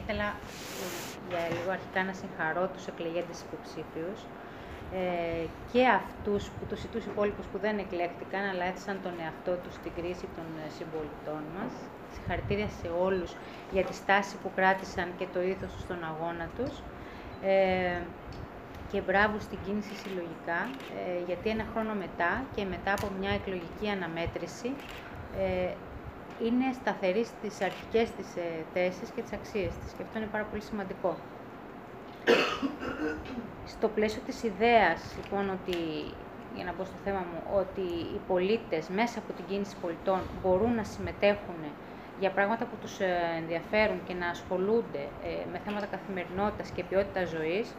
ήθελα για λίγο αρχικά να συγχαρώ τους εκλεγέντες υποψήφιους ε, και αυτούς, που, τους, τους υπόλοιπους που δεν εκλέχτηκαν, αλλά έθεσαν τον εαυτό τους στην κρίση των ε, συμπολιτών μας. Συγχαρητήρια σε όλους για τη στάση που κράτησαν και το ήθος στον αγώνα τους. Ε, και μπράβο στην κίνηση συλλογικά, ε, γιατί ένα χρόνο μετά και μετά από μια εκλογική αναμέτρηση ε, είναι σταθερή στις αρχικές της ε, θέσεις και τις αξίες της και αυτό είναι πάρα πολύ σημαντικό. Στο πλαίσιο της ιδέας, λοιπόν, ότι, για να πω στο θέμα μου, ότι οι πολίτες μέσα από την κίνηση πολιτών μπορούν να συμμετέχουν για πράγματα που τους ε, ενδιαφέρουν και να ασχολούνται ε, με θέματα καθημερινότητας και ποιότητας ζωής,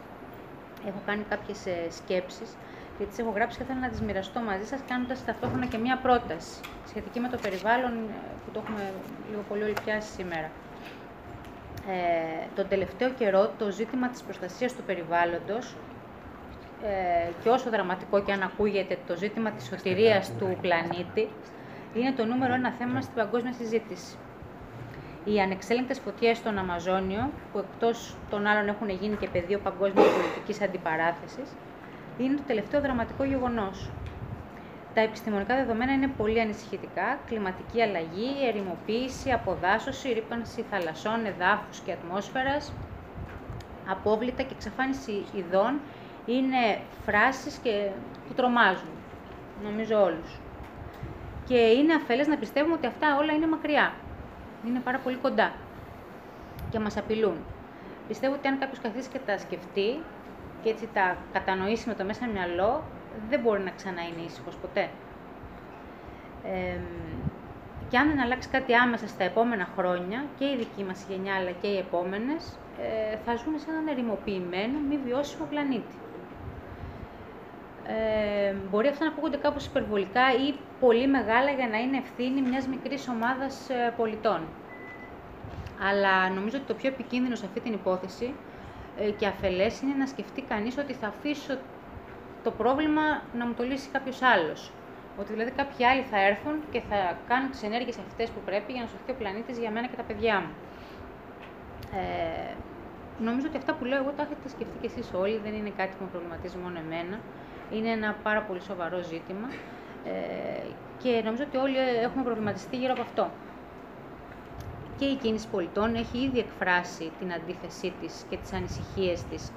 έχω κάνει κάποιες ε, σκέψεις και τις έχω γράψει και θέλω να τις μοιραστώ μαζί σας, κάνοντας ταυτόχρονα και μία πρόταση σχετική με το περιβάλλον που το έχουμε λίγο πολύ όλοι πιάσει σήμερα. Ε, τον τελευταίο καιρό το ζήτημα της προστασίας του περιβάλλοντος ε, και όσο δραματικό και αν ακούγεται το ζήτημα της σωτηρίας του πλανήτη είναι το νούμερο ένα θέμα στην παγκόσμια συζήτηση. Οι ανεξέλεγκτες φωτιές στον Αμαζόνιο, που εκτός των άλλων έχουν γίνει και πεδίο παγκόσμιας πολιτικής αντιπαράθεσης, είναι το τελευταίο δραματικό γεγονός. Τα επιστημονικά δεδομένα είναι πολύ ανησυχητικά. Κλιματική αλλαγή, ερημοποίηση, αποδάσωση, ρήπανση θαλασσών, εδάφους και ατμόσφαιρας, απόβλητα και εξαφάνιση ειδών είναι φράσεις και... που τρομάζουν, νομίζω όλους. Και είναι αφέλες να πιστεύουμε ότι αυτά όλα είναι μακριά. Είναι πάρα πολύ κοντά και μας απειλούν. Πιστεύω ότι αν κάποιος καθίσει και τα σκεφτεί και έτσι τα κατανοήσει με το μέσα μυαλό, δεν μπορεί να ξανά είναι ήσυχος ποτέ. Ε, και αν δεν αλλάξει κάτι άμεσα στα επόμενα χρόνια, και η δική μας γενιά αλλά και οι επόμενες, ε, θα ζουν σε έναν ερημοποιημένο, μη βιώσιμο πλανήτη. Ε, μπορεί αυτά να ακούγονται κάπως υπερβολικά ή πολύ μεγάλα για να είναι ευθύνη μιας μικρής ομάδας ε, πολιτών. Αλλά νομίζω ότι το πιο επικίνδυνο σε αυτή την υπόθεση ε, και αφελές είναι να σκεφτεί κανείς ότι θα αφήσω το πρόβλημα να μου το λύσει κάποιος άλλος. Ότι δηλαδή κάποιοι άλλοι θα έρθουν και θα κάνουν τις ενέργειες αυτές που πρέπει για να σωθεί ο πλανήτης για μένα και τα παιδιά μου. Ε, νομίζω ότι αυτά που λέω εγώ τα έχετε σκεφτεί κι εσείς όλοι, δεν είναι κάτι που με προβληματίζει μόνο εμένα. Είναι ένα πάρα πολύ σοβαρό ζήτημα ε, και νομίζω ότι όλοι έχουμε προβληματιστεί γύρω από αυτό. Και η κίνηση πολιτών έχει ήδη εκφράσει την αντίθεσή της και τις ανησυχίες της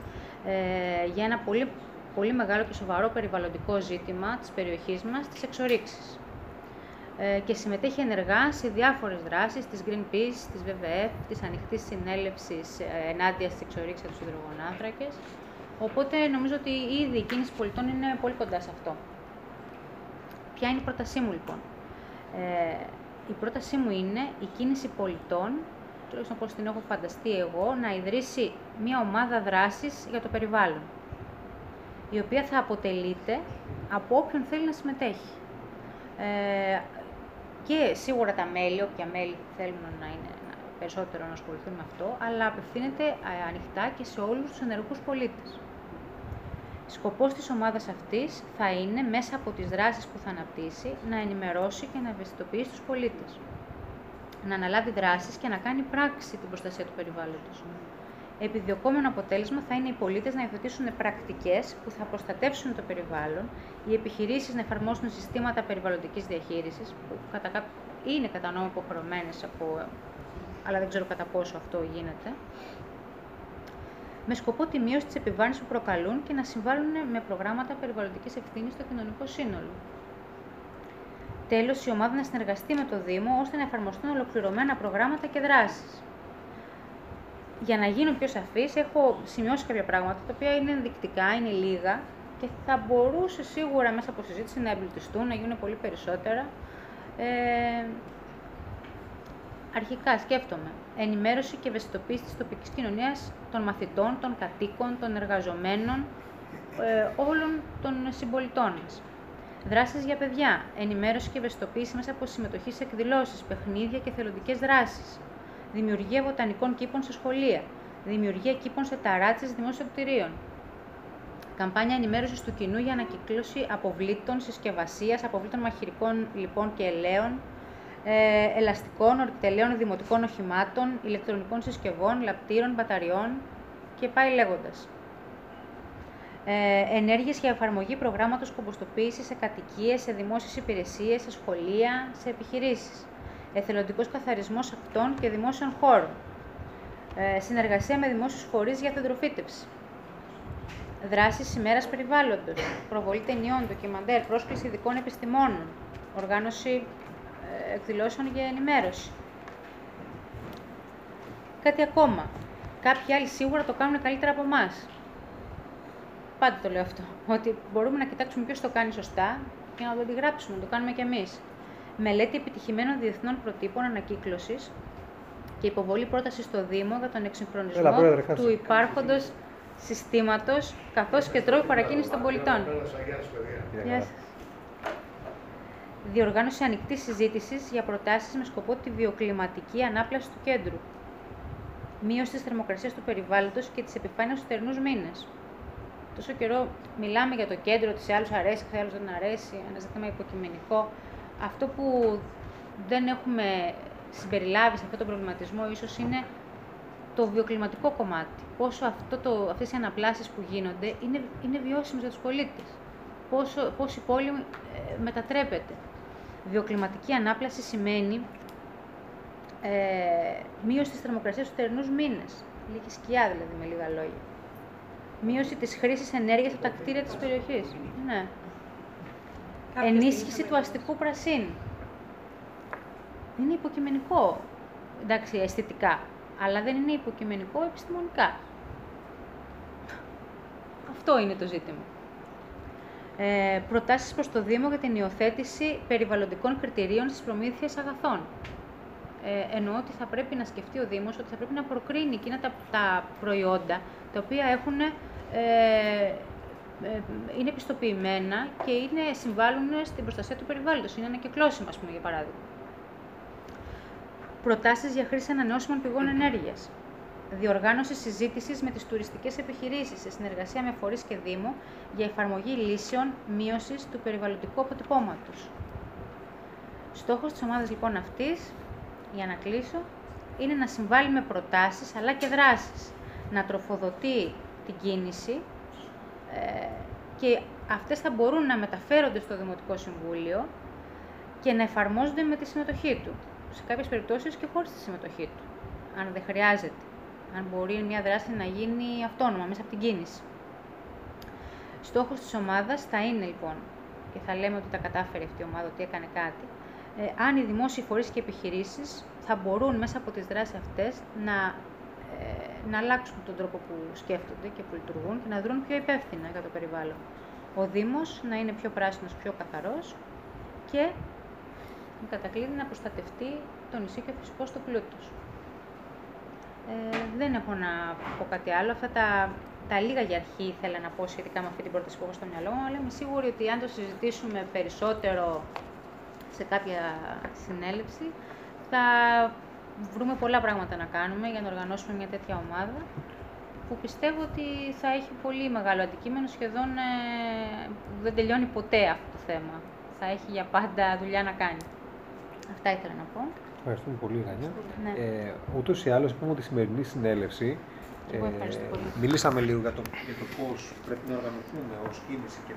ε, για ένα πολύ πολύ μεγάλο και σοβαρό περιβαλλοντικό ζήτημα της περιοχής μας, τις εξορίξεις. Ε, και συμμετέχει ενεργά σε διάφορες δράσεις της Greenpeace, της WWF, της Ανοιχτής Συνέλευσης ε, ενάντια στις εξορίξεις από τους υδρογονάνθρακες. Οπότε νομίζω ότι ήδη η κίνηση πολιτών είναι πολύ κοντά σε αυτό. Ποια είναι η πρότασή μου λοιπόν; Ε, η πρότασή μου είναι η κίνηση πολιτών, τουλάχιστον πώς την έχω φανταστεί εγώ, να ιδρύσει μια ομάδα δράσης για το περιβάλλον η οποία θα αποτελείται από όποιον θέλει να συμμετέχει. Ε, και σίγουρα τα μέλη, όποια μέλη θέλουν να είναι περισσότερο να ασχοληθούν με αυτό, αλλά απευθύνεται ε, ανοιχτά και σε όλους τους ενεργούς πολίτες. Σκοπός της ομάδας αυτής θα είναι, μέσα από τις δράσεις που θα αναπτύσσει, να ενημερώσει και να ευαισθητοποιήσει τους πολίτες. Να αναλάβει δράσεις και να κάνει πράξη την προστασία του περιβάλλοντος επιδιωκόμενο αποτέλεσμα θα είναι οι πολίτες να υιοθετήσουν πρακτικές που θα προστατεύσουν το περιβάλλον, οι επιχειρήσεις να εφαρμόσουν συστήματα περιβαλλοντικής διαχείρισης, που κατά είναι κατά νόμο υποχρεωμένες, από... αλλά δεν ξέρω κατά πόσο αυτό γίνεται, με σκοπό τη μείωση της επιβάρυνσης που προκαλούν και να συμβάλλουν με προγράμματα περιβαλλοντικής ευθύνης στο κοινωνικό σύνολο. Τέλος, η ομάδα να συνεργαστεί με το Δήμο ώστε να εφαρμοστούν ολοκληρωμένα προγράμματα και δράσεις για να γίνω πιο σαφής, έχω σημειώσει κάποια πράγματα, τα οποία είναι ενδεικτικά, είναι λίγα και θα μπορούσε σίγουρα μέσα από συζήτηση να εμπλουτιστούν, να γίνουν πολύ περισσότερα. Ε, αρχικά σκέφτομαι ενημέρωση και ευαισθητοποίηση της τοπικής κοινωνίας των μαθητών, των κατοίκων, των εργαζομένων, ε, όλων των συμπολιτών μας. Δράσεις για παιδιά, ενημέρωση και ευαισθητοποίηση μέσα από συμμετοχή σε εκδηλώσεις, παιχνίδια και θελοντικές δράσεις. Δημιουργία βοτανικών κήπων σε σχολεία, δημιουργία κήπων σε ταράτσες δημόσιων κτηρίων, καμπάνια ενημέρωσης του κοινού για ανακυκλώση αποβλήτων συσκευασίας, αποβλήτων μαχηρικών λοιπόν και ελαίων, ε, ελαστικών, ορυκτελέων, δημοτικών οχημάτων, ηλεκτρονικών συσκευών, λαπτήρων, μπαταριών και πάει λέγοντας. Ε, ενέργειες για εφαρμογή προγράμματος κομποστοποίησης σε κατοικίες, σε δημόσιες υπηρεσίες, σε σχολεία, σε επιχειρήσεις. Εθελοντικός καθαρισμός ακτών και δημόσιων χώρων. Ε, συνεργασία με δημόσιους φορείς για θεντροφύτευση. Δράσεις ημέρας περιβάλλοντος. Προβολή ταινιών, ντοκιμαντέρ, πρόσκληση ειδικών επιστημόνων. Οργάνωση ε, εκδηλώσεων για ενημέρωση. Κάτι ακόμα. Κάποιοι άλλοι σίγουρα το κάνουν καλύτερα από εμάς. Πάντα το λέω αυτό. Ότι μπορούμε να κοιτάξουμε ποιος το κάνει σωστά και να το αντιγράψουμε, να το κάνουμε κι εμείς. Μελέτη επιτυχημένων διεθνών προτύπων ανακύκλωσης και υποβολή πρότασης στο Δήμο για τον εξυγχρονισμό του υπάρχοντος συστήματος καθώς και τρόποι παρακίνησης των πολιτών. Γεια Διοργάνωση ανοιχτή συζήτηση για προτάσεις με σκοπό τη βιοκλιματική ανάπλαση του κέντρου. Μείωση της θερμοκρασίας του περιβάλλοντος και της επιφάνειας στους τερνού μήνες τόσο καιρό μιλάμε για το κέντρο, ότι σε άλλους αρέσει, σε άλλους δεν αρέσει, ένας ζήτημα υποκειμενικό. Αυτό που δεν έχουμε συμπεριλάβει σε αυτό το προβληματισμό ίσως είναι το βιοκλιματικό κομμάτι. Πόσο αυτό το, αυτές οι αναπλάσεις που γίνονται είναι, είναι βιώσιμες για τους πολίτες. Πόσο, πώς η πόλη ε, μετατρέπεται. Βιοκλιματική ανάπλαση σημαίνει ε, μείωση της θερμοκρασίας στους τερνούς μήνες. Λίγη σκιά δηλαδή με λίγα λόγια. Μείωση της χρήσης ενέργειας από τα κτίρια της περιοχής. Ναι. Ενίσχυση του αστικού πρασίνου. Είναι υποκειμενικό, εντάξει, αισθητικά, αλλά δεν είναι υποκειμενικό επιστημονικά. Αυτό είναι το ζήτημα. Ε, προτάσεις προς το Δήμο για την υιοθέτηση περιβαλλοντικών κριτηρίων στις προμήθειες αγαθών. Ε, εννοώ ότι θα πρέπει να σκεφτεί ο Δήμος ότι θα πρέπει να προκρίνει εκείνα τα, τα προϊόντα τα οποία έχουν, ε, ε, είναι επιστοποιημένα και είναι, συμβάλλουν στην προστασία του περιβάλλοντος. Είναι ανακυκλώσιμα, ας πούμε, για παράδειγμα. Προτάσεις για χρήση ανανεώσιμων πηγών ενέργειας. Διοργάνωση συζήτησης με τις τουριστικές επιχειρήσεις σε συνεργασία με φορείς και Δήμο για εφαρμογή λύσεων μείωσης του περιβαλλοντικού αποτυπώματος. Στόχος της ομάδας λοιπόν αυτής, για να κλείσω, είναι να συμβάλλει με προτάσεις αλλά και δράσεις να τροφοδοτεί την κίνηση ε, και αυτές θα μπορούν να μεταφέρονται στο Δημοτικό Συμβούλιο και να εφαρμόζονται με τη συμμετοχή του. Σε κάποιες περιπτώσεις και χωρίς τη συμμετοχή του, αν δεν χρειάζεται. Αν μπορεί μια δράση να γίνει αυτόνομα, μέσα από την κίνηση. Στόχος της ομάδας θα είναι λοιπόν, και θα λέμε ότι τα κατάφερε αυτή η ομάδα, ότι έκανε κάτι, ε, αν οι δημόσιοι φορείς και επιχειρήσεις θα μπορούν μέσα από τις δράσεις αυτές να ε, να αλλάξουν τον τρόπο που σκέφτονται και που λειτουργούν και να δρουν πιο υπεύθυνα για το περιβάλλον. Ο Δήμος να είναι πιο πράσινος, πιο καθαρός και η κατακλείδη να προστατευτεί το νησί και ο φυσικός του πλούτος. Ε, δεν έχω να πω κάτι άλλο. Αυτά τα, τα λίγα για αρχή ήθελα να πω σχετικά με αυτή την πρόταση που έχω στο μυαλό μου, αλλά είμαι σίγουρη ότι αν το συζητήσουμε περισσότερο σε κάποια συνέλευση, θα βρούμε πολλά πράγματα να κάνουμε για να οργανώσουμε μια τέτοια ομάδα που πιστεύω ότι θα έχει πολύ μεγάλο αντικείμενο, σχεδόν ε, δεν τελειώνει ποτέ αυτό το θέμα. Θα έχει για πάντα δουλειά να κάνει. Αυτά ήθελα να πω. Ευχαριστούμε πολύ, Ράνια. Ναι. Ε, ούτως ή άλλως, είπαμε ότι η σημερινή συνέλευση ε, μιλήσαμε λίγο για το, για το πώς πρέπει να οργανωθούμε ως κίνηση και